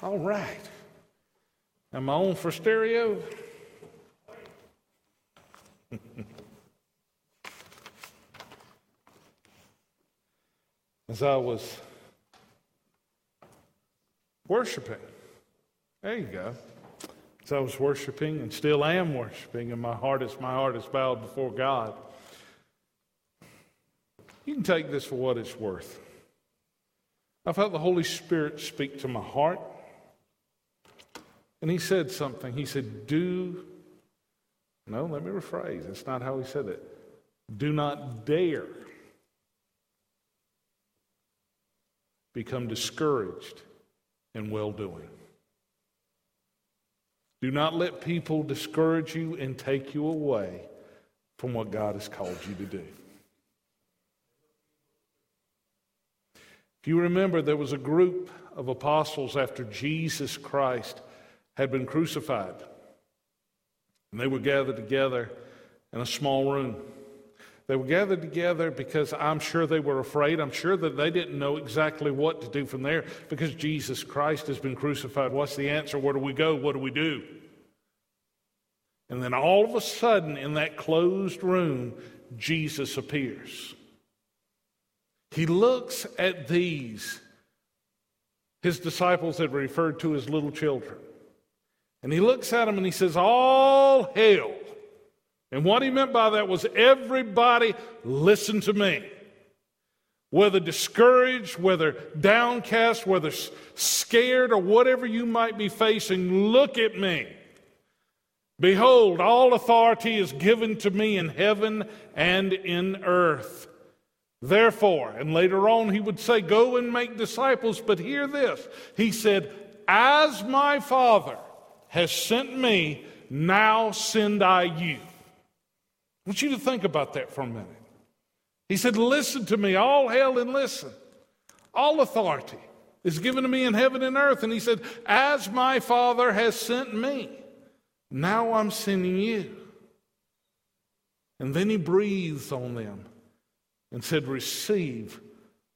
All right. Am I on for stereo? As I was worshiping, there you go. As I was worshiping and still am worshiping, and my heart is my heart is bowed before God. You can take this for what it's worth. I felt the Holy Spirit speak to my heart. And he said something. He said, Do, no, let me rephrase. That's not how he said it. Do not dare become discouraged in well doing. Do not let people discourage you and take you away from what God has called you to do. If you remember, there was a group of apostles after Jesus Christ had been crucified. And they were gathered together in a small room. They were gathered together because I'm sure they were afraid. I'm sure that they didn't know exactly what to do from there because Jesus Christ has been crucified. What's the answer? Where do we go? What do we do? And then all of a sudden, in that closed room, Jesus appears. He looks at these, his disciples that referred to as little children. And he looks at him and he says, All hail. And what he meant by that was everybody listen to me. Whether discouraged, whether downcast, whether scared, or whatever you might be facing, look at me. Behold, all authority is given to me in heaven and in earth. Therefore, and later on he would say, Go and make disciples, but hear this. He said, As my Father has sent me, now send I you. I want you to think about that for a minute. He said, Listen to me, all hail and listen. All authority is given to me in heaven and earth. And he said, As my Father has sent me, now I'm sending you. And then he breathes on them and said, Receive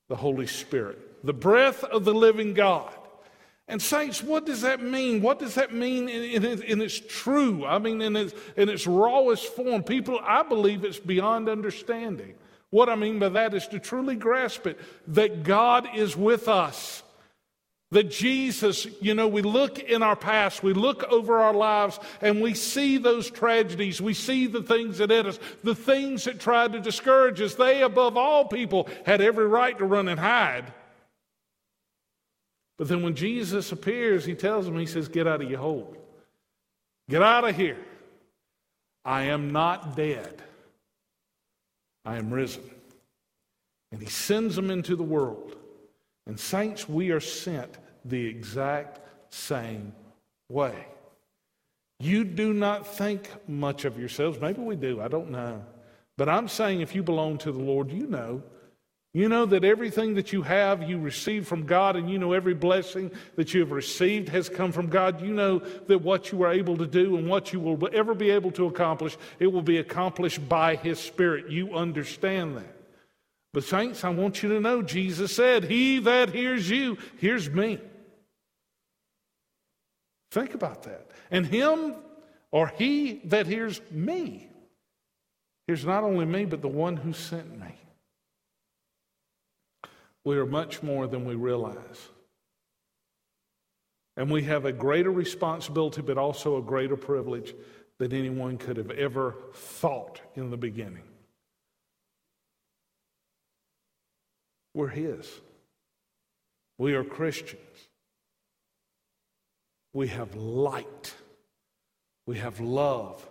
the Holy Spirit, the breath of the living God. And, saints, what does that mean? What does that mean in, in, in, its true, I mean, in its, in its rawest form? People, I believe it's beyond understanding. What I mean by that is to truly grasp it that God is with us. That Jesus, you know, we look in our past, we look over our lives, and we see those tragedies. We see the things that hit us, the things that tried to discourage us. They, above all people, had every right to run and hide. But then when Jesus appears, he tells them, He says, Get out of your hole. Get out of here. I am not dead, I am risen. And he sends them into the world. And, saints, we are sent the exact same way. You do not think much of yourselves. Maybe we do, I don't know. But I'm saying if you belong to the Lord, you know. You know that everything that you have, you receive from God, and you know every blessing that you have received has come from God. You know that what you are able to do and what you will ever be able to accomplish, it will be accomplished by His Spirit. You understand that. But, saints, I want you to know Jesus said, He that hears you hears me. Think about that. And him or he that hears me hears not only me, but the one who sent me. We are much more than we realize. And we have a greater responsibility, but also a greater privilege than anyone could have ever thought in the beginning. We're His. We are Christians. We have light. We have love.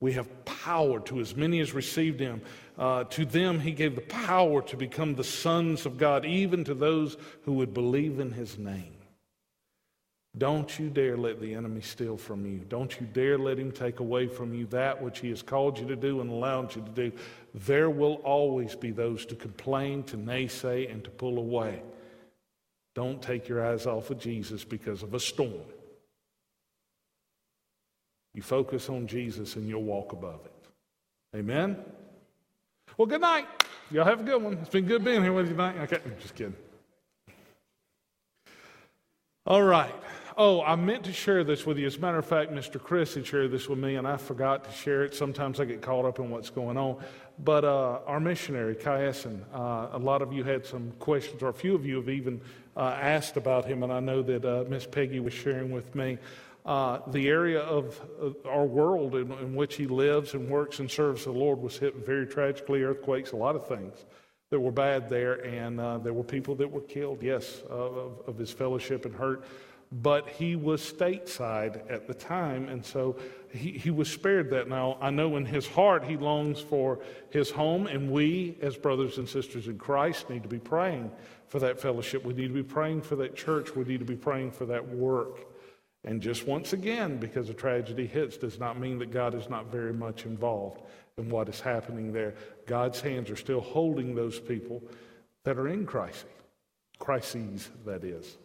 We have power to as many as received him. Uh, to them, he gave the power to become the sons of God, even to those who would believe in his name. Don't you dare let the enemy steal from you. Don't you dare let him take away from you that which he has called you to do and allowed you to do. There will always be those to complain, to naysay, and to pull away. Don't take your eyes off of Jesus because of a storm. You focus on Jesus and you'll walk above it. Amen? Well, good night. Y'all have a good one. It's been good being here with you tonight. Okay, just kidding. All right. oh, I meant to share this with you. As a matter of fact, Mr. Chris had shared this with me, and I forgot to share it. Sometimes I get caught up in what's going on. But uh, our missionary, Essen, uh, a lot of you had some questions, or a few of you have even uh, asked about him, and I know that uh, Miss Peggy was sharing with me. Uh, the area of our world in, in, which he lives and works and serves the Lord was hit very tragically, earthquakes, a lot of things that were bad there, and uh, there were people that were killed, yes, of, of his fellowship and hurt but he was stateside at the time, and so he, he was spared that. Now, I know in his heart he longs for his home, and we, as brothers and sisters in Christ, need to be praying for that fellowship. We need to be praying for that church. We need to be praying for that work. And just once again, because a tragedy hits, does not mean that God is not very much involved in what is happening there. God's hands are still holding those people that are in crisis, crises, that is.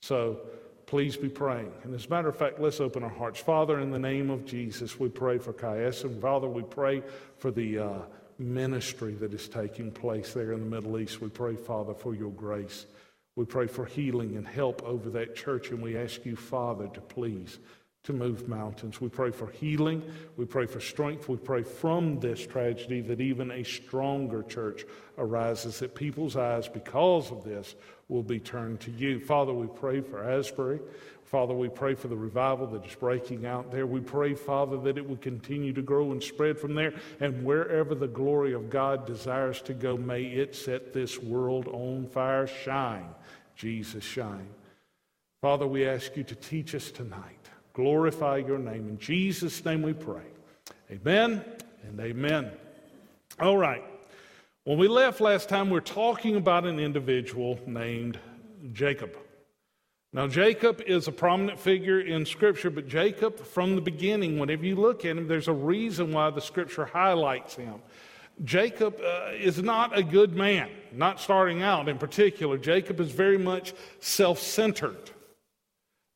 So please be praying. And as a matter of fact, let's open our hearts. Father, in the name of Jesus, we pray for Kaias. And Father, we pray for the uh, ministry that is taking place there in the Middle East. We pray, Father, for your grace. We pray for healing and help over that church. And we ask you, Father, to please to move mountains. We pray for healing. We pray for strength. We pray from this tragedy that even a stronger church arises, that people's eyes, because of this, will be turned to you. Father, we pray for Asbury. Father, we pray for the revival that is breaking out there. We pray, Father, that it will continue to grow and spread from there. And wherever the glory of God desires to go, may it set this world on fire. Shine, Jesus, shine. Father, we ask you to teach us tonight glorify your name. In Jesus' name we pray. Amen and amen. All right. When we left last time, we we're talking about an individual named Jacob. Now, Jacob is a prominent figure in Scripture, but Jacob, from the beginning, whenever you look at him, there's a reason why the Scripture highlights him. Jacob uh, is not a good man, not starting out in particular. Jacob is very much self centered.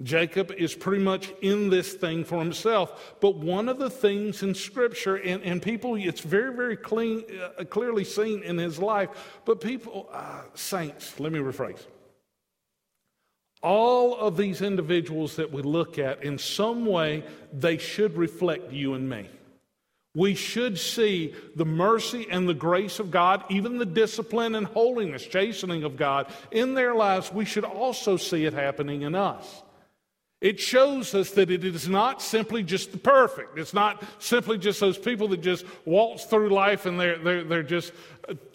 Jacob is pretty much in this thing for himself. But one of the things in Scripture, and, and people, it's very, very clean, uh, clearly seen in his life, but people, uh, saints, let me rephrase. All of these individuals that we look at, in some way, they should reflect you and me. We should see the mercy and the grace of God, even the discipline and holiness, chastening of God in their lives. We should also see it happening in us. It shows us that it is not simply just the perfect. It's not simply just those people that just waltz through life and they're, they're, they're just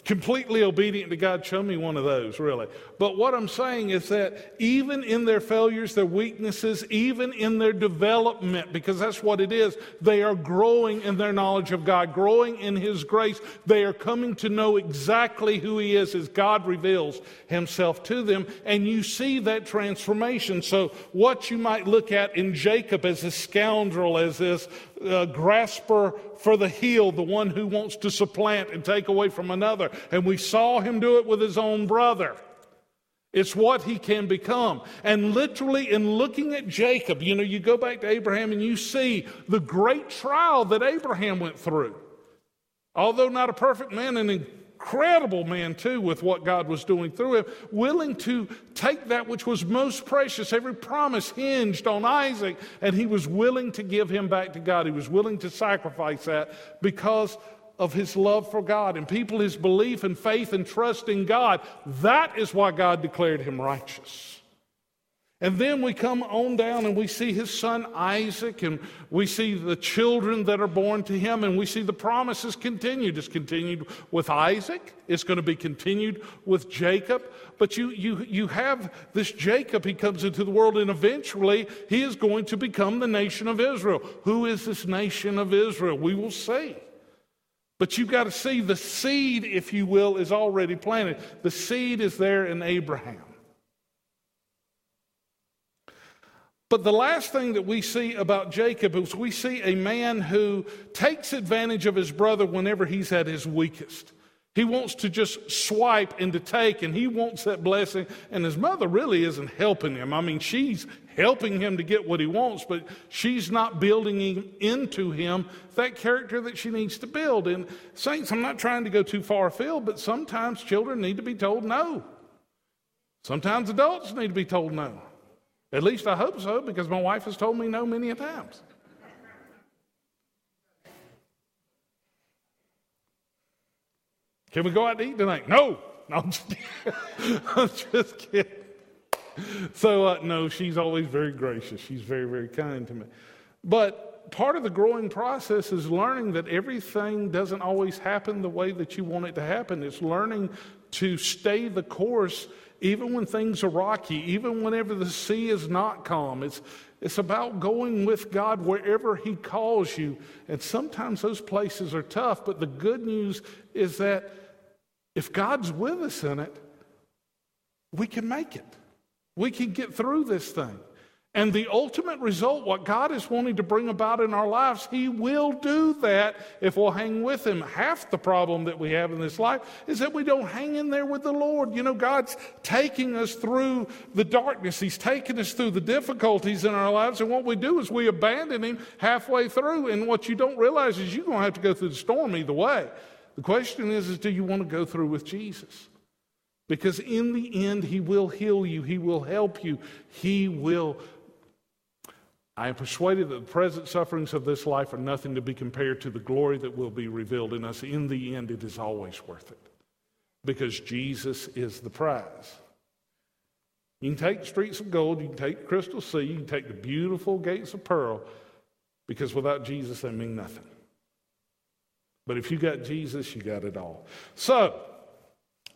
completely obedient to God. Show me one of those, really. But what I'm saying is that even in their failures, their weaknesses, even in their development, because that's what it is, they are growing in their knowledge of God, growing in His grace. They are coming to know exactly who He is as God reveals Himself to them. And you see that transformation. So, what you might look at in Jacob as a scoundrel, as this uh, grasper for the heel, the one who wants to supplant and take away from another. And we saw him do it with his own brother. It's what he can become. And literally, in looking at Jacob, you know, you go back to Abraham and you see the great trial that Abraham went through. Although not a perfect man, an incredible man, too, with what God was doing through him, willing to take that which was most precious. Every promise hinged on Isaac, and he was willing to give him back to God. He was willing to sacrifice that because of his love for God and people, his belief and faith and trust in God. That is why God declared him righteous. And then we come on down and we see his son Isaac, and we see the children that are born to him, and we see the promises continued. It's continued with Isaac, it's going to be continued with Jacob. But you, you, you have this Jacob, he comes into the world, and eventually he is going to become the nation of Israel. Who is this nation of Israel? We will see. But you've got to see the seed, if you will, is already planted. The seed is there in Abraham. But the last thing that we see about Jacob is we see a man who takes advantage of his brother whenever he's at his weakest. He wants to just swipe and to take, and he wants that blessing. And his mother really isn't helping him. I mean, she's helping him to get what he wants, but she's not building into him that character that she needs to build. And, saints, I'm not trying to go too far afield, but sometimes children need to be told no. Sometimes adults need to be told no. At least I hope so, because my wife has told me no many times. Can we go out to eat tonight? No. No, I'm just, I'm just kidding. So, uh, no, she's always very gracious. She's very, very kind to me. But part of the growing process is learning that everything doesn't always happen the way that you want it to happen. It's learning to stay the course even when things are rocky, even whenever the sea is not calm. It's, it's about going with God wherever He calls you. And sometimes those places are tough, but the good news is that if God's with us in it, we can make it. We can get through this thing. And the ultimate result, what God is wanting to bring about in our lives, He will do that if we'll hang with Him. Half the problem that we have in this life is that we don't hang in there with the Lord. You know, God's taking us through the darkness, He's taking us through the difficulties in our lives. And what we do is we abandon Him halfway through. And what you don't realize is you're going to have to go through the storm either way. The question is, is do you want to go through with Jesus? Because in the end, He will heal you, He will help you, He will. I am persuaded that the present sufferings of this life are nothing to be compared to the glory that will be revealed in us. In the end, it is always worth it because Jesus is the prize. You can take streets of gold, you can take the crystal sea, you can take the beautiful gates of pearl, because without Jesus, they mean nothing. But if you got Jesus, you got it all. So,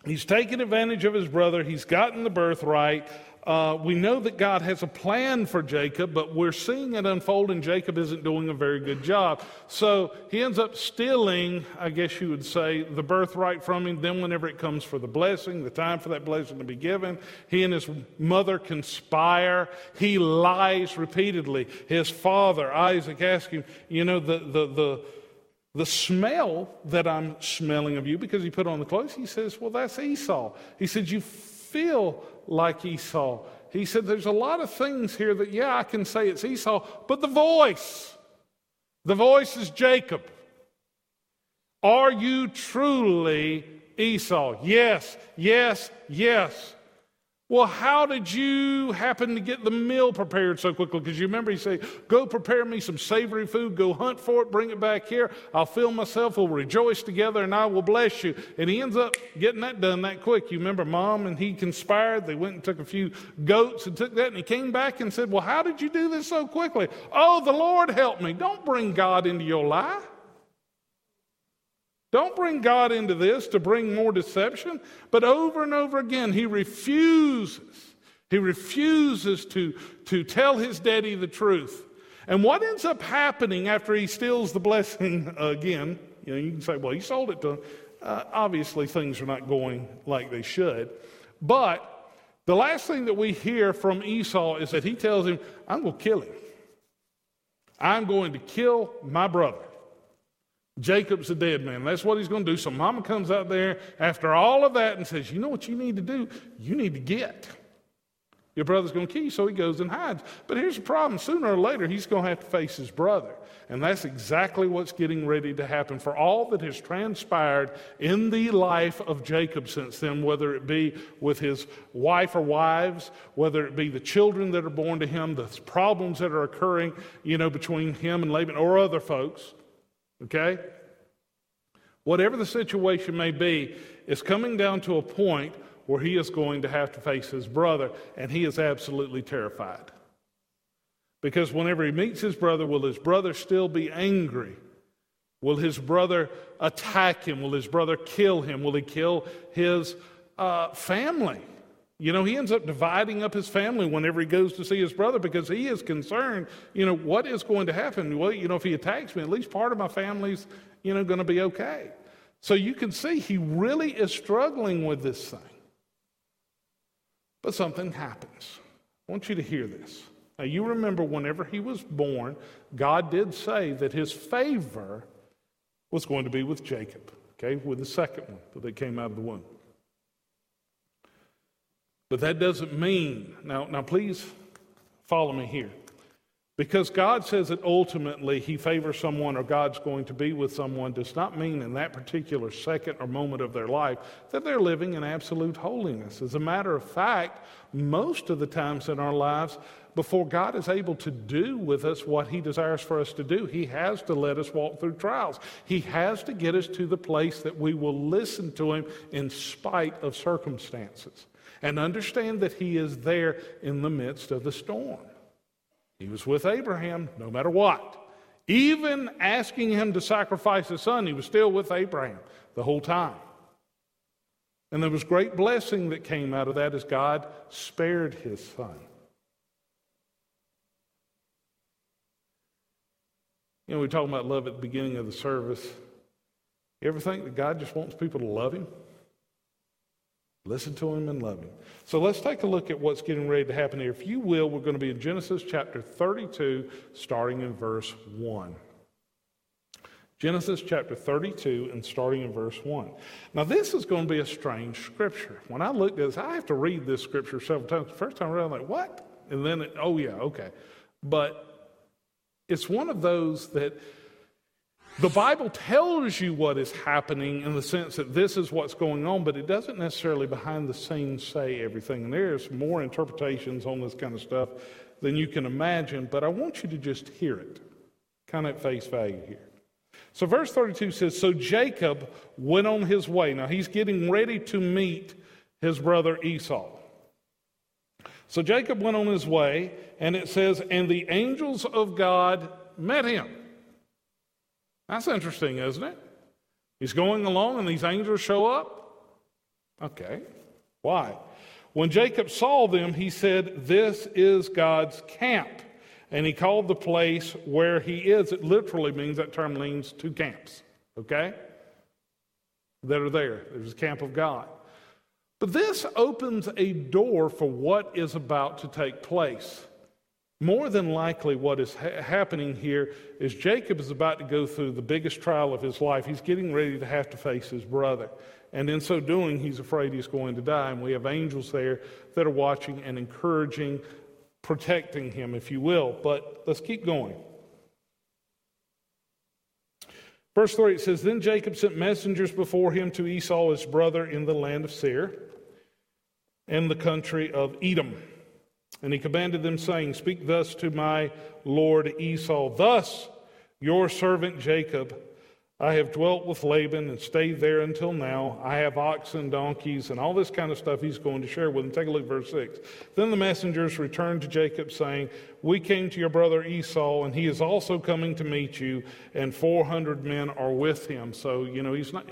he's taken advantage of his brother, he's gotten the birthright. Uh, we know that God has a plan for Jacob, but we're seeing it unfold, and Jacob isn't doing a very good job. So he ends up stealing, I guess you would say, the birthright from him. Then, whenever it comes for the blessing, the time for that blessing to be given, he and his mother conspire. He lies repeatedly. His father, Isaac, asks him, You know, the, the, the, the smell that I'm smelling of you, because he put on the clothes, he says, Well, that's Esau. He said, You feel like Esau. He said, There's a lot of things here that, yeah, I can say it's Esau, but the voice, the voice is Jacob. Are you truly Esau? Yes, yes, yes. Well, how did you happen to get the meal prepared so quickly? Because you remember he said, Go prepare me some savory food, go hunt for it, bring it back here. I'll fill myself, we'll rejoice together, and I will bless you. And he ends up getting that done that quick. You remember mom and he conspired. They went and took a few goats and took that, and he came back and said, Well, how did you do this so quickly? Oh, the Lord helped me. Don't bring God into your lie. Don't bring God into this to bring more deception. But over and over again, he refuses. He refuses to, to tell his daddy the truth. And what ends up happening after he steals the blessing again, you know, you can say, well, he sold it to him. Uh, obviously, things are not going like they should. But the last thing that we hear from Esau is that he tells him, I'm going to kill him. I'm going to kill my brother. Jacob's a dead man. That's what he's going to do. So mama comes out there after all of that and says, You know what you need to do? You need to get. Your brother's going to kill you, so he goes and hides. But here's the problem sooner or later, he's going to have to face his brother. And that's exactly what's getting ready to happen. For all that has transpired in the life of Jacob since then, whether it be with his wife or wives, whether it be the children that are born to him, the problems that are occurring, you know, between him and Laban or other folks, Okay? Whatever the situation may be, it's coming down to a point where he is going to have to face his brother, and he is absolutely terrified. Because whenever he meets his brother, will his brother still be angry? Will his brother attack him? Will his brother kill him? Will he kill his uh, family? You know, he ends up dividing up his family whenever he goes to see his brother because he is concerned, you know, what is going to happen? Well, you know, if he attacks me, at least part of my family's, you know, going to be okay. So you can see he really is struggling with this thing. But something happens. I want you to hear this. Now, you remember whenever he was born, God did say that his favor was going to be with Jacob, okay, with the second one that they came out of the womb. But that doesn't mean, now, now please follow me here. Because God says that ultimately He favors someone or God's going to be with someone does not mean in that particular second or moment of their life that they're living in absolute holiness. As a matter of fact, most of the times in our lives, before God is able to do with us what He desires for us to do, He has to let us walk through trials. He has to get us to the place that we will listen to Him in spite of circumstances and understand that He is there in the midst of the storm. He was with Abraham no matter what. Even asking him to sacrifice his son, he was still with Abraham the whole time. And there was great blessing that came out of that as God spared his son. You know, we talking about love at the beginning of the service. You ever think that God just wants people to love him? Listen to him and love him. So let's take a look at what's getting ready to happen here. If you will, we're going to be in Genesis chapter 32, starting in verse 1. Genesis chapter 32 and starting in verse 1. Now, this is going to be a strange scripture. When I looked at this, I have to read this scripture several times. The first time I read I'm like, what? And then, it, oh, yeah, okay. But it's one of those that the Bible tells you what is happening in the sense that this is what's going on, but it doesn't necessarily behind the scenes say everything. And there's more interpretations on this kind of stuff than you can imagine, but I want you to just hear it, kind of at face value here. So, verse 32 says So Jacob went on his way. Now, he's getting ready to meet his brother Esau. So, Jacob went on his way, and it says, And the angels of God met him. That's interesting, isn't it? He's going along and these angels show up. Okay. Why? When Jacob saw them, he said, This is God's camp. And he called the place where he is. It literally means that term means two camps, okay? That are there. There's a camp of God. But this opens a door for what is about to take place. More than likely, what is ha- happening here is Jacob is about to go through the biggest trial of his life. He's getting ready to have to face his brother. And in so doing, he's afraid he's going to die. And we have angels there that are watching and encouraging, protecting him, if you will. But let's keep going. Verse 3 it says Then Jacob sent messengers before him to Esau, his brother, in the land of Seir and the country of Edom. And he commanded them, saying, Speak thus to my lord Esau, Thus your servant Jacob I have dwelt with Laban and stayed there until now. I have oxen, donkeys, and all this kind of stuff he's going to share with them. Take a look at verse 6. Then the messengers returned to Jacob, saying, We came to your brother Esau, and he is also coming to meet you, and 400 men are with him. So, you know, he's not.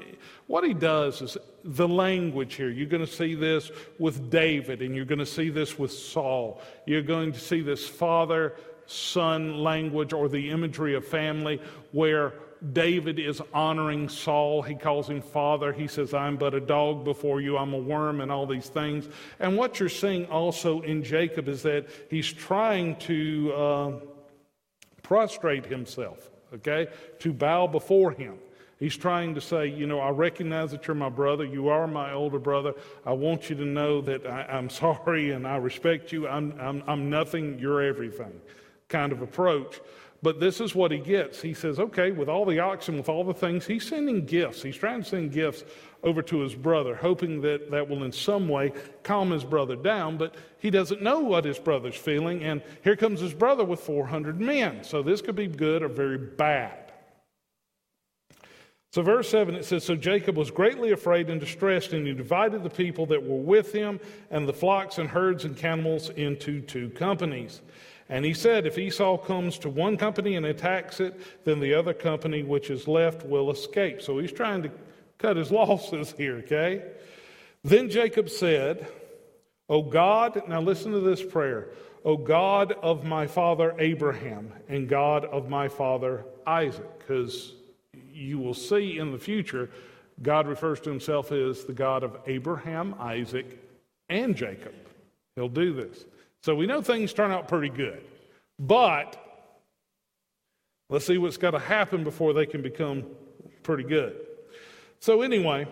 What he does is the language here. You're going to see this with David, and you're going to see this with Saul. You're going to see this father son language or the imagery of family where David is honoring Saul. He calls him father. He says, I'm but a dog before you. I'm a worm and all these things. And what you're seeing also in Jacob is that he's trying to uh, prostrate himself, okay, to bow before him. He's trying to say, you know, I recognize that you're my brother. You are my older brother. I want you to know that I, am sorry and I respect you. I'm, I'm, I'm nothing, you're everything kind of approach. But this is what he gets. He says, okay, with all the oxen, with all the things, he's sending gifts. He's trying to send gifts over to his brother, hoping that that will in some way calm his brother down. But he doesn't know what his brother's feeling. And here comes his brother with 400 men. So this could be good or very bad. So, verse 7, it says So Jacob was greatly afraid and distressed, and he divided the people that were with him and the flocks and herds and camels into two companies. And he said, If Esau comes to one company and attacks it, then the other company which is left will escape. So he's trying to cut his losses here, okay? Then Jacob said, O God, now listen to this prayer. O God of my father Abraham and God of my father Isaac, because you will see in the future, God refers to himself as the God of Abraham, Isaac, and Jacob. He'll do this. So we know things turn out pretty good. But let's see what's got to happen before they can become pretty good. So, anyway,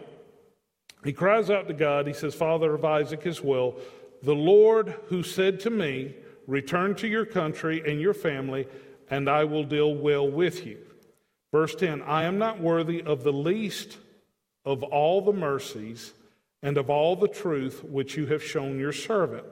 he cries out to God. He says, Father of Isaac as well, the Lord who said to me, Return to your country and your family, and I will deal well with you. Verse 10 I am not worthy of the least of all the mercies and of all the truth which you have shown your servant.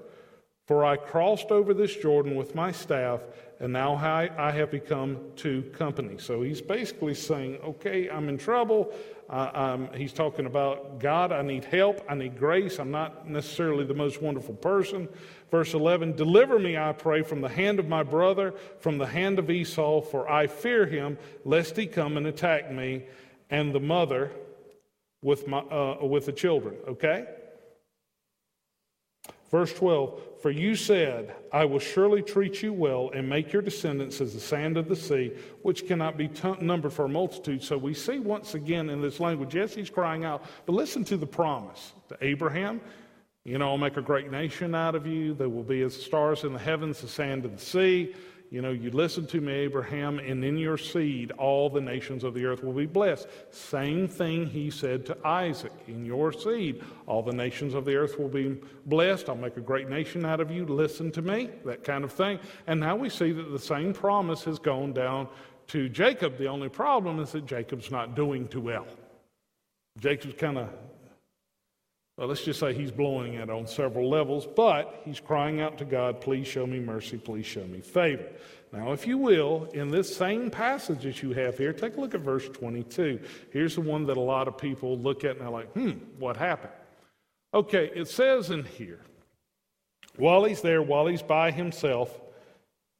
For I crossed over this Jordan with my staff, and now I have become two companies. So he's basically saying, Okay, I'm in trouble. Uh, he's talking about God, I need help, I need grace. I'm not necessarily the most wonderful person. Verse 11 Deliver me, I pray, from the hand of my brother, from the hand of Esau, for I fear him, lest he come and attack me and the mother with, my, uh, with the children. Okay? Verse 12 For you said, I will surely treat you well and make your descendants as the sand of the sea, which cannot be t- numbered for a multitude. So we see once again in this language, yes, he's crying out, but listen to the promise to Abraham. You know, I'll make a great nation out of you. There will be as stars in the heavens, the sand of the sea. You know, you listen to me, Abraham, and in your seed all the nations of the earth will be blessed. Same thing he said to Isaac. In your seed all the nations of the earth will be blessed. I'll make a great nation out of you. Listen to me, that kind of thing. And now we see that the same promise has gone down to Jacob. The only problem is that Jacob's not doing too well. Jacob's kind of well, let's just say he's blowing it on several levels, but he's crying out to God, please show me mercy, please show me favor. Now, if you will, in this same passage that you have here, take a look at verse 22. Here's the one that a lot of people look at and they're like, hmm, what happened? Okay, it says in here, while he's there, while he's by himself,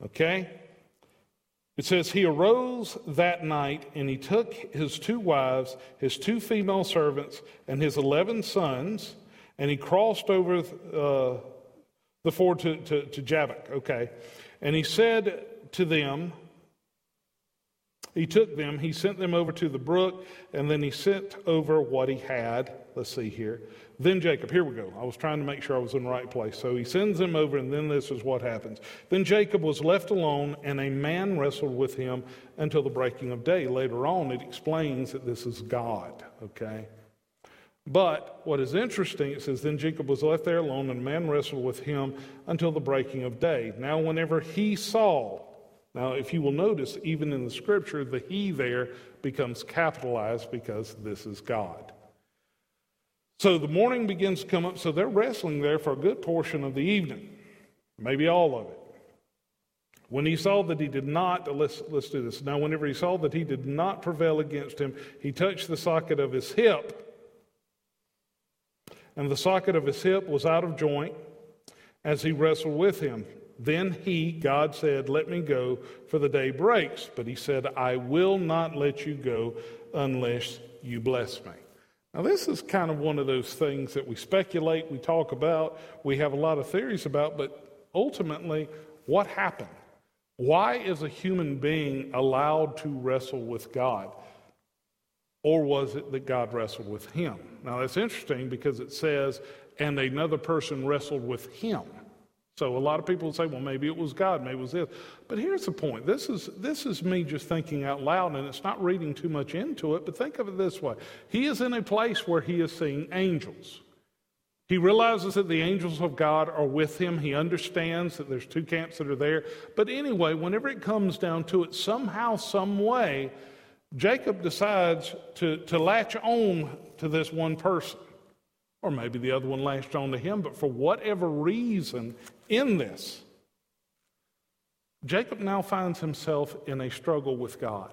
okay, it says, He arose that night and he took his two wives, his two female servants, and his 11 sons, and he crossed over uh, the ford to, to, to Jabbok. Okay. And he said to them, he took them, he sent them over to the brook, and then he sent over what he had. Let's see here. Then Jacob, here we go. I was trying to make sure I was in the right place. So he sends them over, and then this is what happens. Then Jacob was left alone, and a man wrestled with him until the breaking of day. Later on, it explains that this is God, okay? But what is interesting, it says, Then Jacob was left there alone, and a man wrestled with him until the breaking of day. Now, whenever he saw, now, if you will notice, even in the scripture, the he there becomes capitalized because this is God. So the morning begins to come up, so they're wrestling there for a good portion of the evening, maybe all of it. When he saw that he did not, let's, let's do this. Now, whenever he saw that he did not prevail against him, he touched the socket of his hip, and the socket of his hip was out of joint as he wrestled with him. Then he, God said, Let me go, for the day breaks. But he said, I will not let you go unless you bless me. Now, this is kind of one of those things that we speculate, we talk about, we have a lot of theories about, but ultimately, what happened? Why is a human being allowed to wrestle with God? Or was it that God wrestled with him? Now, that's interesting because it says, and another person wrestled with him. So a lot of people say, well, maybe it was God, maybe it was this. But here's the point. This is, this is me just thinking out loud, and it's not reading too much into it, but think of it this way. He is in a place where he is seeing angels. He realizes that the angels of God are with him. He understands that there's two camps that are there. But anyway, whenever it comes down to it, somehow, some way, Jacob decides to, to latch on to this one person. Or maybe the other one latched on to him, but for whatever reason, in this, Jacob now finds himself in a struggle with God.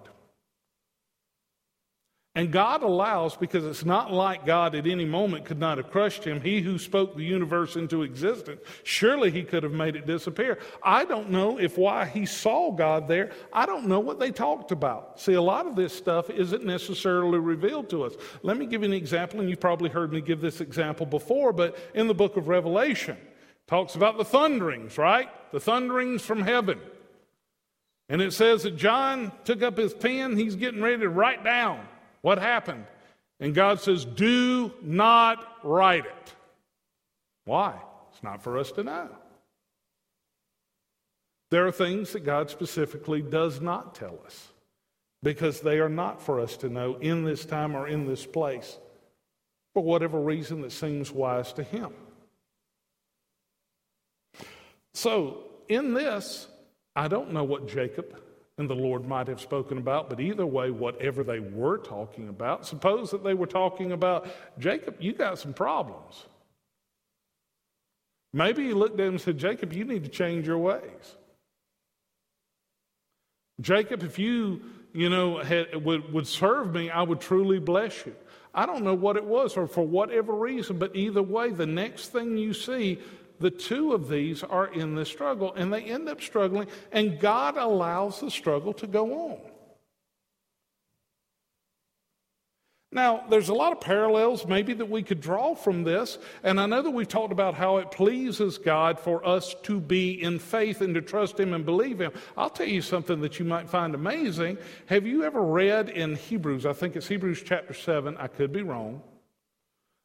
And God allows, because it's not like God at any moment could not have crushed him. He who spoke the universe into existence, surely he could have made it disappear. I don't know if why he saw God there, I don't know what they talked about. See, a lot of this stuff isn't necessarily revealed to us. Let me give you an example, and you've probably heard me give this example before, but in the book of Revelation, talks about the thunderings, right? The thunderings from heaven. And it says that John took up his pen, he's getting ready to write down what happened? And God says, Do not write it. Why? It's not for us to know. There are things that God specifically does not tell us because they are not for us to know in this time or in this place for whatever reason that seems wise to Him. So, in this, I don't know what Jacob and the Lord might have spoken about, but either way, whatever they were talking about, suppose that they were talking about Jacob, you got some problems. Maybe he looked at him and said, Jacob, you need to change your ways. Jacob, if you, you know, had, would, would serve me, I would truly bless you. I don't know what it was or for whatever reason, but either way, the next thing you see, the two of these are in this struggle and they end up struggling, and God allows the struggle to go on. Now, there's a lot of parallels maybe that we could draw from this, and I know that we've talked about how it pleases God for us to be in faith and to trust Him and believe Him. I'll tell you something that you might find amazing. Have you ever read in Hebrews, I think it's Hebrews chapter 7, I could be wrong,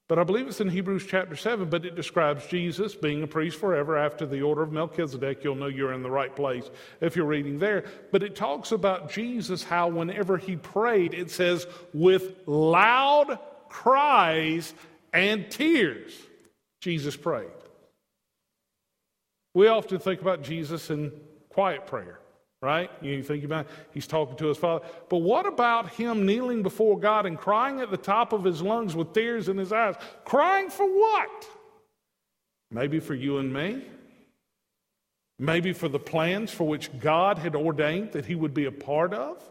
but I believe it's in Hebrews chapter 7, but it describes Jesus being a priest forever after the order of Melchizedek. You'll know you're in the right place if you're reading there. But it talks about Jesus, how whenever he prayed, it says, with loud cries and tears, Jesus prayed. We often think about Jesus in quiet prayer right? You think about it, he's talking to his father. But what about him kneeling before God and crying at the top of his lungs with tears in his eyes? Crying for what? Maybe for you and me. Maybe for the plans for which God had ordained that he would be a part of.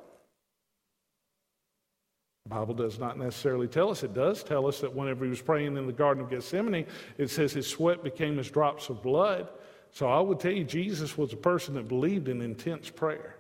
The Bible does not necessarily tell us. It does tell us that whenever he was praying in the Garden of Gethsemane, it says his sweat became as drops of blood. So I would tell you, Jesus was a person that believed in intense prayer.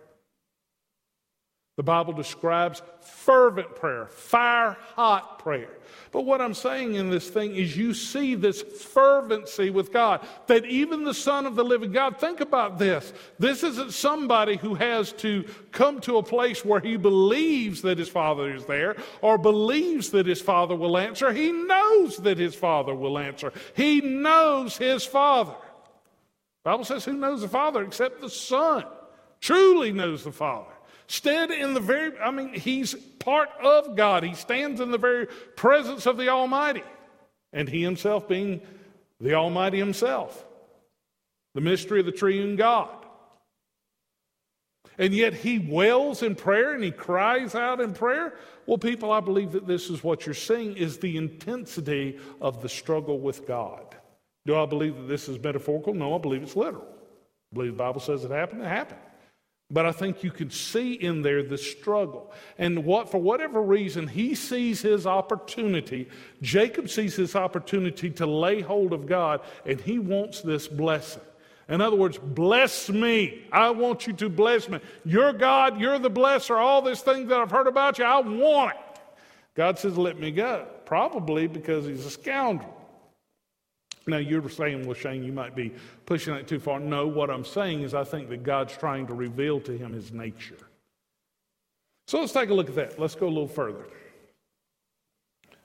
The Bible describes fervent prayer, fire hot prayer. But what I'm saying in this thing is you see this fervency with God, that even the Son of the living God, think about this. This isn't somebody who has to come to a place where he believes that his Father is there or believes that his Father will answer. He knows that his Father will answer, he knows his Father. Bible says, Who knows the Father except the Son? Truly knows the Father. Stand in the very, I mean, he's part of God. He stands in the very presence of the Almighty. And he himself being the Almighty himself. The mystery of the triune God. And yet he wails in prayer and he cries out in prayer. Well, people, I believe that this is what you're seeing is the intensity of the struggle with God. Do I believe that this is metaphorical? No, I believe it's literal. I believe the Bible says it happened, it happened. But I think you can see in there the struggle. And what, for whatever reason, he sees his opportunity. Jacob sees his opportunity to lay hold of God, and he wants this blessing. In other words, bless me. I want you to bless me. You're God, you're the blesser, all this thing that I've heard about you, I want it. God says, let me go. Probably because he's a scoundrel. Now, you're saying, well, Shane, you might be pushing that too far. No, what I'm saying is I think that God's trying to reveal to him his nature. So let's take a look at that. Let's go a little further.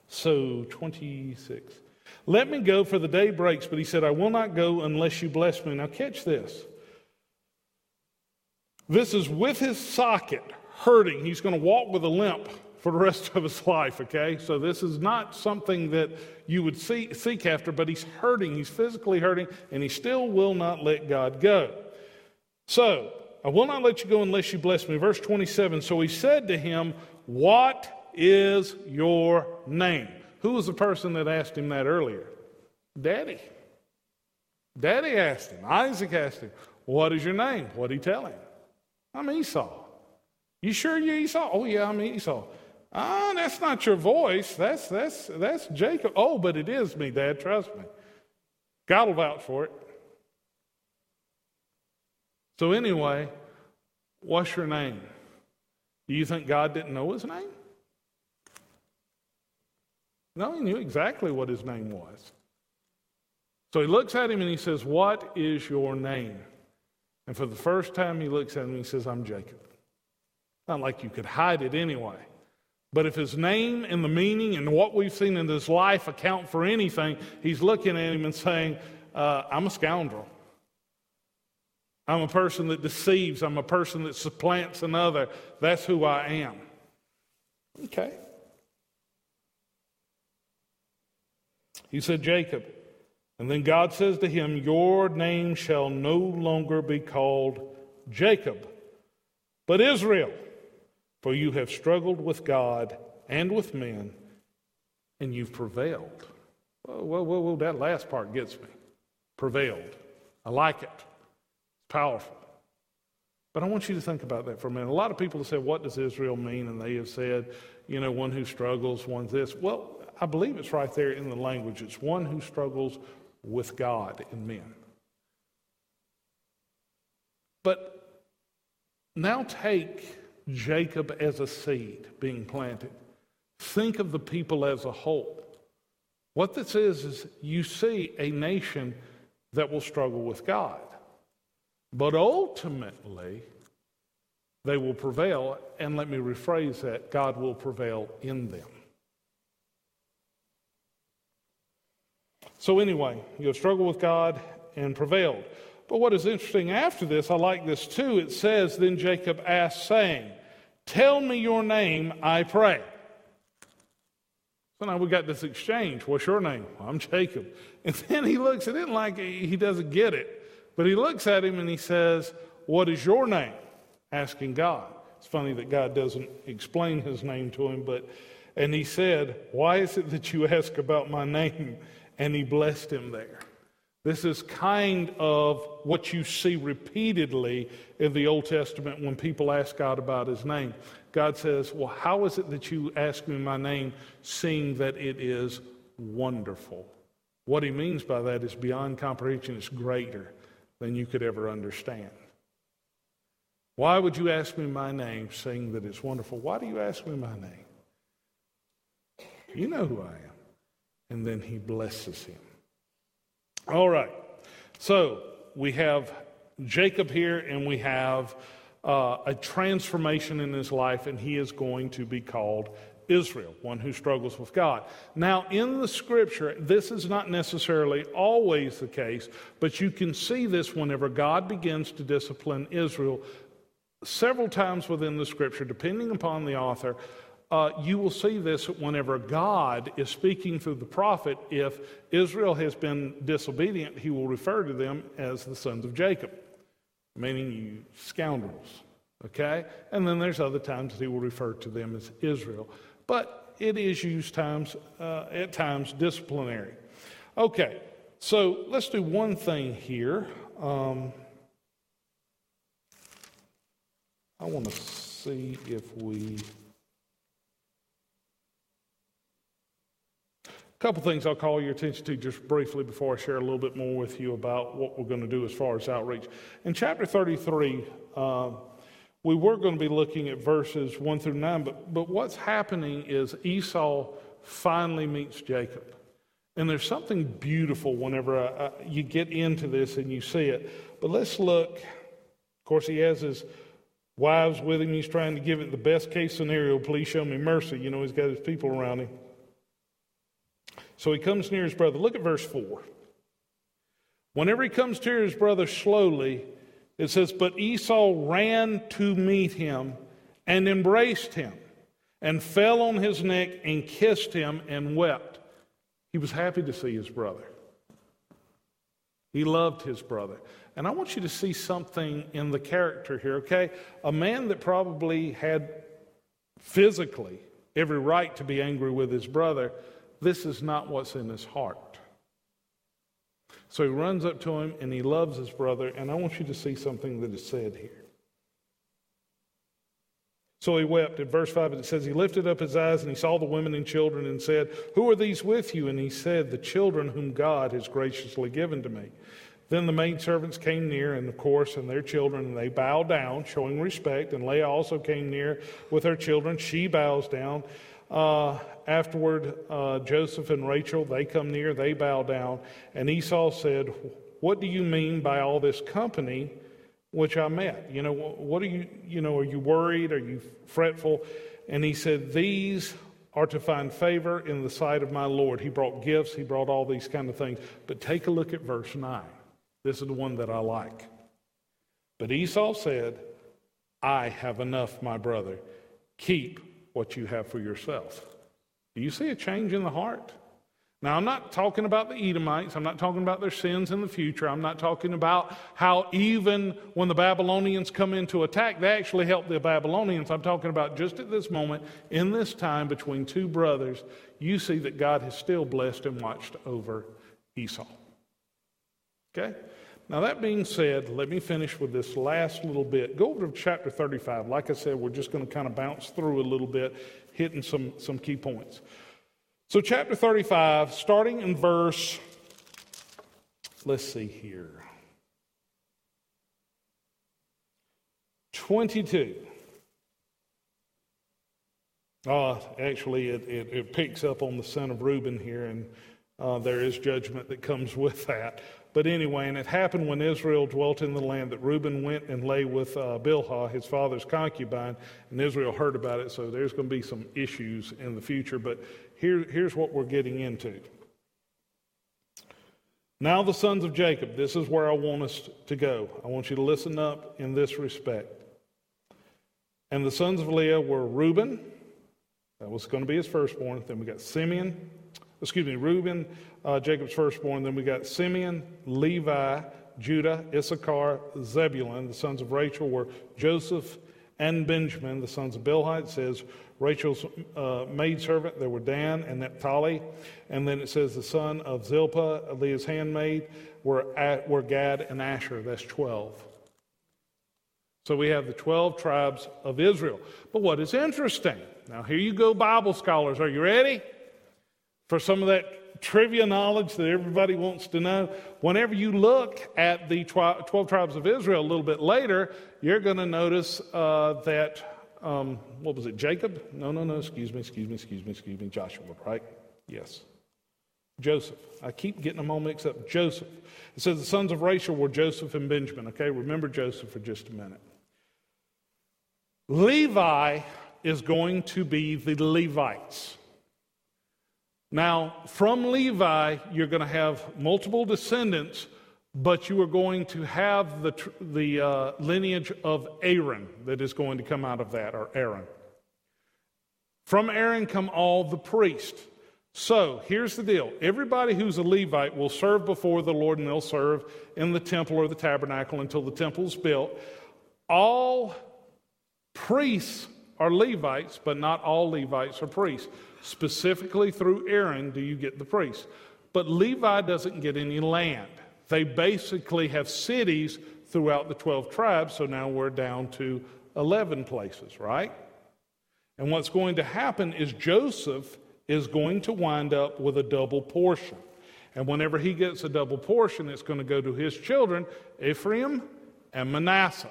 So, 26. Let me go, for the day breaks, but he said, I will not go unless you bless me. Now, catch this. This is with his socket hurting. He's going to walk with a limp for the rest of his life, okay? So this is not something that you would see, seek after, but he's hurting, he's physically hurting, and he still will not let God go. So, I will not let you go unless you bless me. Verse 27 So he said to him, What is your name? Who was the person that asked him that earlier? Daddy. Daddy asked him. Isaac asked him, What is your name? What did he tell him? I'm Esau. You sure you Esau? Oh, yeah, I'm Esau. Ah, oh, that's not your voice. That's, that's, that's Jacob. Oh, but it is me, Dad. Trust me. God will vouch for it. So, anyway, what's your name? Do you think God didn't know his name? No, he knew exactly what his name was. So he looks at him and he says, What is your name? And for the first time, he looks at him and he says, I'm Jacob. Not like you could hide it anyway. But if his name and the meaning and what we've seen in his life account for anything, he's looking at him and saying, uh, I'm a scoundrel. I'm a person that deceives. I'm a person that supplants another. That's who I am. Okay. He said, Jacob, And then God says to him, Your name shall no longer be called Jacob, but Israel, for you have struggled with God and with men, and you've prevailed. Well, well, well, that last part gets me. Prevailed. I like it. It's powerful. But I want you to think about that for a minute. A lot of people have said, What does Israel mean? And they have said, you know, one who struggles, one this. Well, I believe it's right there in the language. It's one who struggles with God and men. But now take Jacob as a seed being planted. Think of the people as a whole. What this is, is you see a nation that will struggle with God. But ultimately, they will prevail. And let me rephrase that God will prevail in them. So, anyway, you have struggled with God and prevailed. But what is interesting after this, I like this too. It says, Then Jacob asked, saying, Tell me your name, I pray. So now we got this exchange. What's your name? I'm Jacob. And then he looks at it like he doesn't get it. But he looks at him and he says, What is your name? Asking God. It's funny that God doesn't explain his name to him, but, and he said, Why is it that you ask about my name? And he blessed him there. This is kind of what you see repeatedly in the Old Testament when people ask God about his name. God says, Well, how is it that you ask me my name, seeing that it is wonderful? What he means by that is beyond comprehension, it's greater than you could ever understand. Why would you ask me my name, seeing that it's wonderful? Why do you ask me my name? You know who I am. And then he blesses him. All right. So we have Jacob here, and we have uh, a transformation in his life, and he is going to be called Israel, one who struggles with God. Now, in the scripture, this is not necessarily always the case, but you can see this whenever God begins to discipline Israel several times within the scripture, depending upon the author. Uh, you will see this whenever God is speaking through the prophet. If Israel has been disobedient, he will refer to them as the sons of Jacob, meaning you scoundrels. Okay? And then there's other times he will refer to them as Israel. But it is used times, uh, at times disciplinary. Okay, so let's do one thing here. Um, I want to see if we. A couple things I'll call your attention to just briefly before I share a little bit more with you about what we're going to do as far as outreach. In chapter 33, uh, we were going to be looking at verses 1 through 9, but, but what's happening is Esau finally meets Jacob. And there's something beautiful whenever I, I, you get into this and you see it. But let's look. Of course, he has his wives with him. He's trying to give it the best case scenario. Please show me mercy. You know, he's got his people around him. So he comes near his brother. Look at verse 4. Whenever he comes near his brother slowly, it says, But Esau ran to meet him and embraced him and fell on his neck and kissed him and wept. He was happy to see his brother. He loved his brother. And I want you to see something in the character here, okay? A man that probably had physically every right to be angry with his brother, this is not what's in his heart. So he runs up to him and he loves his brother, and I want you to see something that is said here. So he wept. In verse 5, it says, He lifted up his eyes and he saw the women and children and said, Who are these with you? And he said, The children whom God has graciously given to me. Then the maidservants came near, and of course, and their children, and they bowed down, showing respect. And Leah also came near with her children. She bows down. Uh, afterward, uh, Joseph and Rachel, they come near, they bow down. And Esau said, What do you mean by all this company which I met? You know, what are you, you know, are you worried? Are you fretful? And he said, These are to find favor in the sight of my Lord. He brought gifts, he brought all these kind of things. But take a look at verse 9. This is the one that I like. But Esau said, I have enough, my brother. Keep what you have for yourself. Do you see a change in the heart? Now, I'm not talking about the Edomites. I'm not talking about their sins in the future. I'm not talking about how even when the Babylonians come in to attack, they actually help the Babylonians. I'm talking about just at this moment, in this time between two brothers, you see that God has still blessed and watched over Esau. Okay? Now, that being said, let me finish with this last little bit. Go over to chapter 35. Like I said, we're just going to kind of bounce through a little bit, hitting some, some key points. So, chapter 35, starting in verse, let's see here, 22. Uh, actually, it, it, it, picks up on the son of Reuben here, and uh, there is judgment that comes with that. But anyway, and it happened when Israel dwelt in the land that Reuben went and lay with uh, Bilhah, his father's concubine, and Israel heard about it. So there's going to be some issues in the future. But here, here's what we're getting into. Now, the sons of Jacob, this is where I want us to go. I want you to listen up in this respect. And the sons of Leah were Reuben, that was going to be his firstborn. Then we got Simeon, excuse me, Reuben, uh, Jacob's firstborn. Then we got Simeon, Levi, Judah, Issachar, Zebulun. The sons of Rachel were Joseph and Benjamin. The sons of Bilhah, it says Rachel's uh, maidservant, there were Dan and Naphtali. And then it says the son of Zilpah, Leah's handmaid, were, at, were Gad and Asher. That's 12. So we have the 12 tribes of Israel. But what is interesting, now here you go, Bible scholars. Are you ready for some of that trivia knowledge that everybody wants to know? Whenever you look at the 12 tribes of Israel a little bit later, you're going to notice uh, that um, what was it, Jacob? No, no, no, excuse me, excuse me, excuse me, excuse me, Joshua, right? Yes. Joseph. I keep getting them all mixed up. Joseph. It says the sons of Rachel were Joseph and Benjamin. Okay, remember Joseph for just a minute. Levi is going to be the Levites. Now, from Levi, you're going to have multiple descendants but you are going to have the, the uh, lineage of Aaron that is going to come out of that, or Aaron. From Aaron come all the priests. So here's the deal everybody who's a Levite will serve before the Lord, and they'll serve in the temple or the tabernacle until the temple is built. All priests are Levites, but not all Levites are priests. Specifically through Aaron do you get the priests. But Levi doesn't get any land. They basically have cities throughout the 12 tribes, so now we're down to 11 places, right? And what's going to happen is Joseph is going to wind up with a double portion. And whenever he gets a double portion, it's going to go to his children, Ephraim and Manasseh.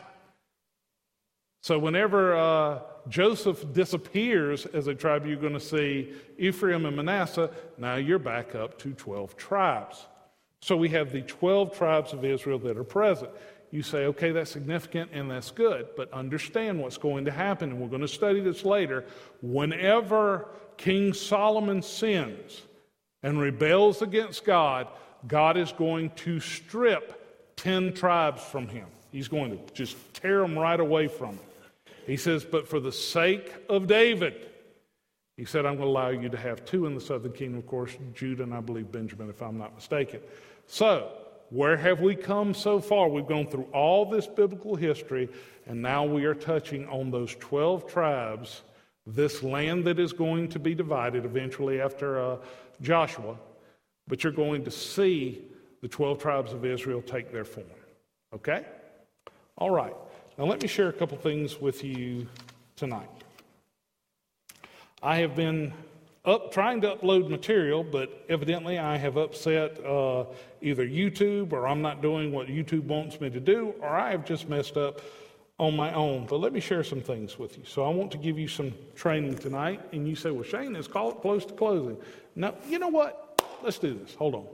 So whenever uh, Joseph disappears as a tribe, you're going to see Ephraim and Manasseh. Now you're back up to 12 tribes. So we have the 12 tribes of Israel that are present. You say, okay, that's significant and that's good, but understand what's going to happen, and we're going to study this later. Whenever King Solomon sins and rebels against God, God is going to strip 10 tribes from him. He's going to just tear them right away from him. He says, but for the sake of David, he said, I'm going to allow you to have two in the southern kingdom, of course, Judah and I believe Benjamin, if I'm not mistaken. So, where have we come so far? We've gone through all this biblical history, and now we are touching on those 12 tribes, this land that is going to be divided eventually after uh, Joshua. But you're going to see the 12 tribes of Israel take their form. Okay? All right. Now, let me share a couple things with you tonight. I have been up trying to upload material, but evidently I have upset uh, either YouTube or I'm not doing what YouTube wants me to do, or I have just messed up on my own. But let me share some things with you. So I want to give you some training tonight, and you say, "Well, Shane, it's close to closing." Now, you know what? Let's do this. Hold on.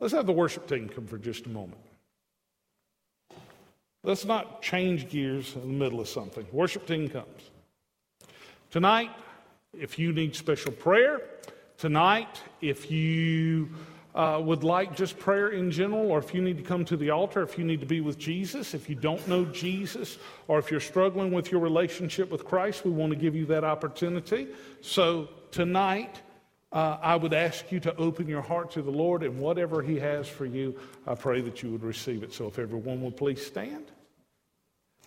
Let's have the worship team come for just a moment. Let's not change gears in the middle of something. Worship team comes. Tonight, if you need special prayer tonight, if you uh, would like just prayer in general, or if you need to come to the altar, if you need to be with Jesus, if you don't know Jesus, or if you're struggling with your relationship with Christ, we want to give you that opportunity. So tonight, uh, I would ask you to open your heart to the Lord and whatever He has for you, I pray that you would receive it. So if everyone would please stand.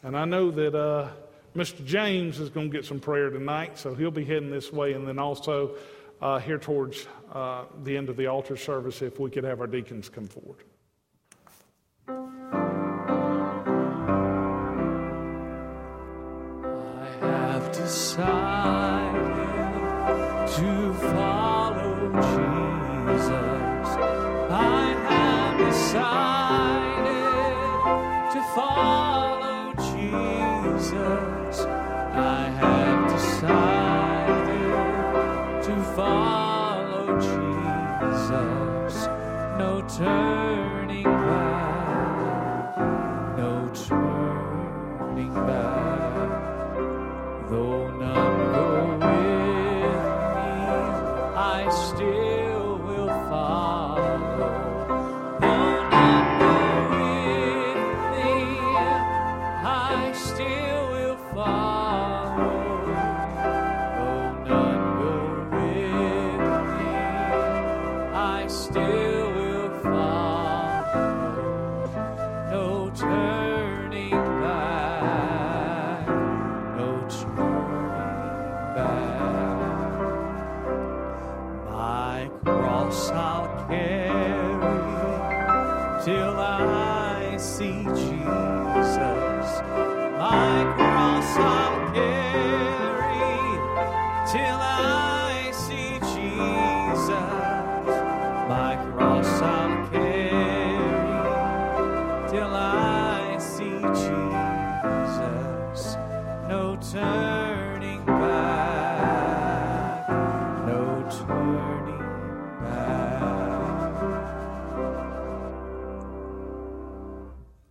And I know that uh, Mr. James is going to get some prayer tonight, so he'll be heading this way. And then also uh, here towards uh, the end of the altar service, if we could have our deacons come forward. I have decided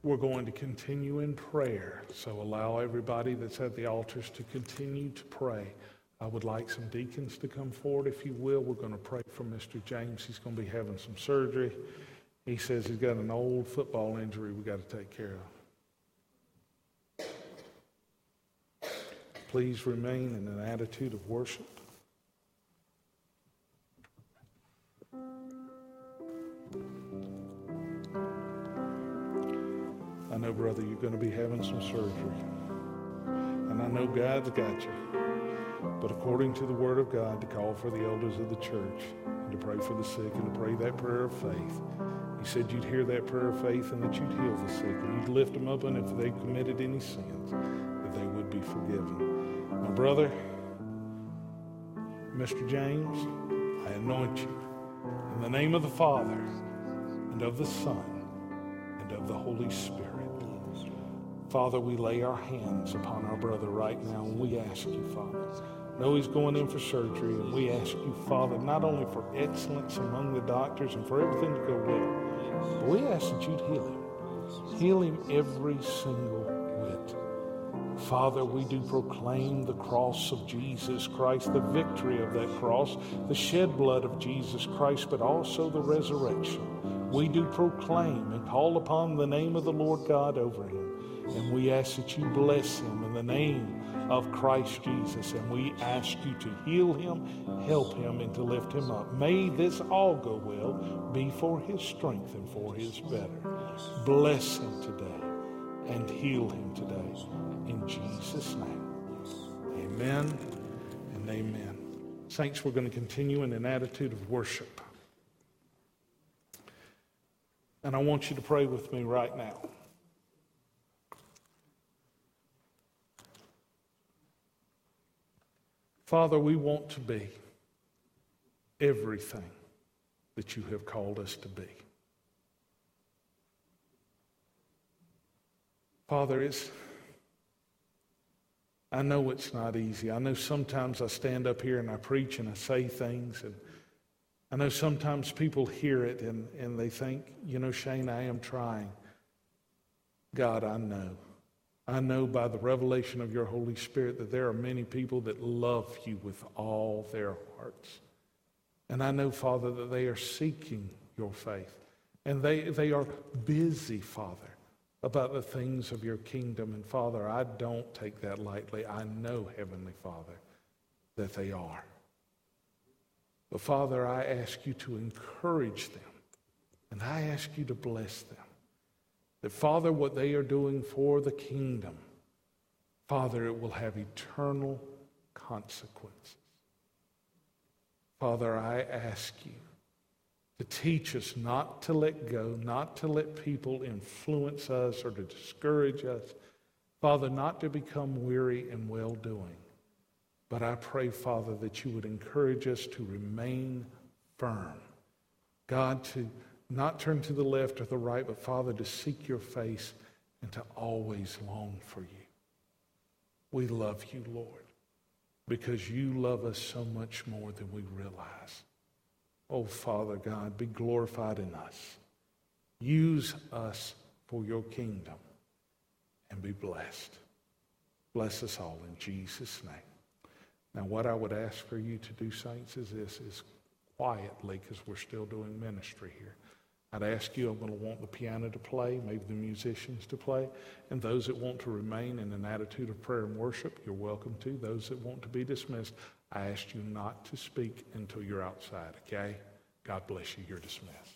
We're going to continue in prayer, so allow everybody that's at the altars to continue to pray. I would like some deacons to come forward, if you will. We're going to pray for Mr. James. He's going to be having some surgery. He says he's got an old football injury we got to take care of. Please remain in an attitude of worship. Know, brother, you're going to be having some surgery. And I know God's got you. But according to the Word of God, to call for the elders of the church and to pray for the sick and to pray that prayer of faith. He said you'd hear that prayer of faith and that you'd heal the sick and you'd lift them up, and if they committed any sins, that they would be forgiven. My brother, Mr. James, I anoint you in the name of the Father and of the Son and of the Holy Spirit. Father, we lay our hands upon our brother right now and we ask you, Father. Know he's going in for surgery, and we ask you, Father, not only for excellence among the doctors and for everything to go well, but we ask that you'd heal him. Heal him every single whit. Father, we do proclaim the cross of Jesus Christ, the victory of that cross, the shed blood of Jesus Christ, but also the resurrection. We do proclaim and call upon the name of the Lord God over him. And we ask that you bless him in the name of Christ Jesus. And we ask you to heal him, help him, and to lift him up. May this all go well, be for his strength and for his better. Bless him today and heal him today. In Jesus' name. Amen and amen. Saints, we're going to continue in an attitude of worship. And I want you to pray with me right now. Father, we want to be everything that you have called us to be. Father, it's, I know it's not easy. I know sometimes I stand up here and I preach and I say things, and I know sometimes people hear it and, and they think, you know, Shane, I am trying. God, I know. I know by the revelation of your Holy Spirit that there are many people that love you with all their hearts. And I know, Father, that they are seeking your faith. And they, they are busy, Father, about the things of your kingdom. And Father, I don't take that lightly. I know, Heavenly Father, that they are. But Father, I ask you to encourage them, and I ask you to bless them. That, Father, what they are doing for the kingdom, Father, it will have eternal consequences. Father, I ask you to teach us not to let go, not to let people influence us or to discourage us. Father, not to become weary in well doing. But I pray, Father, that you would encourage us to remain firm. God, to not turn to the left or the right, but Father, to seek your face and to always long for you. We love you, Lord, because you love us so much more than we realize. Oh, Father God, be glorified in us. Use us for your kingdom and be blessed. Bless us all in Jesus' name. Now, what I would ask for you to do, saints, is this, is quietly, because we're still doing ministry here. I'd ask you, I'm going to want the piano to play, maybe the musicians to play, and those that want to remain in an attitude of prayer and worship, you're welcome to. Those that want to be dismissed, I ask you not to speak until you're outside, okay? God bless you. You're dismissed.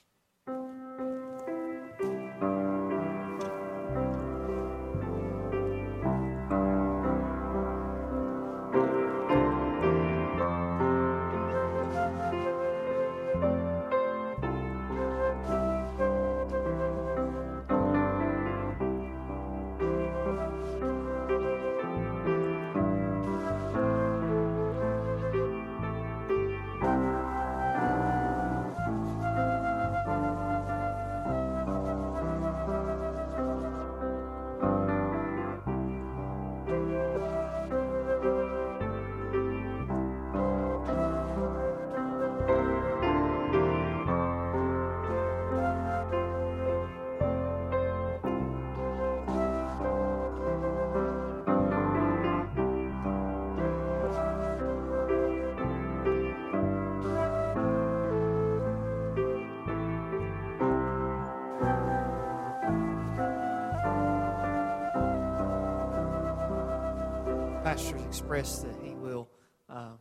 That he will uh,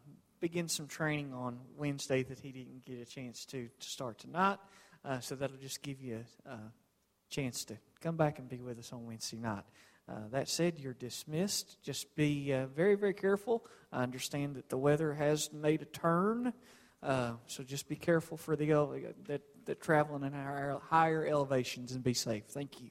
begin some training on Wednesday that he didn't get a chance to to start tonight. Uh, so that'll just give you a, a, chance to come back and be with us on Wednesday night. Uh, that said, you're dismissed. Just be uh, very, very careful. I understand that the weather has made a turn, uh, so just be careful for the that that traveling in higher, higher elevations and be safe. Thank you.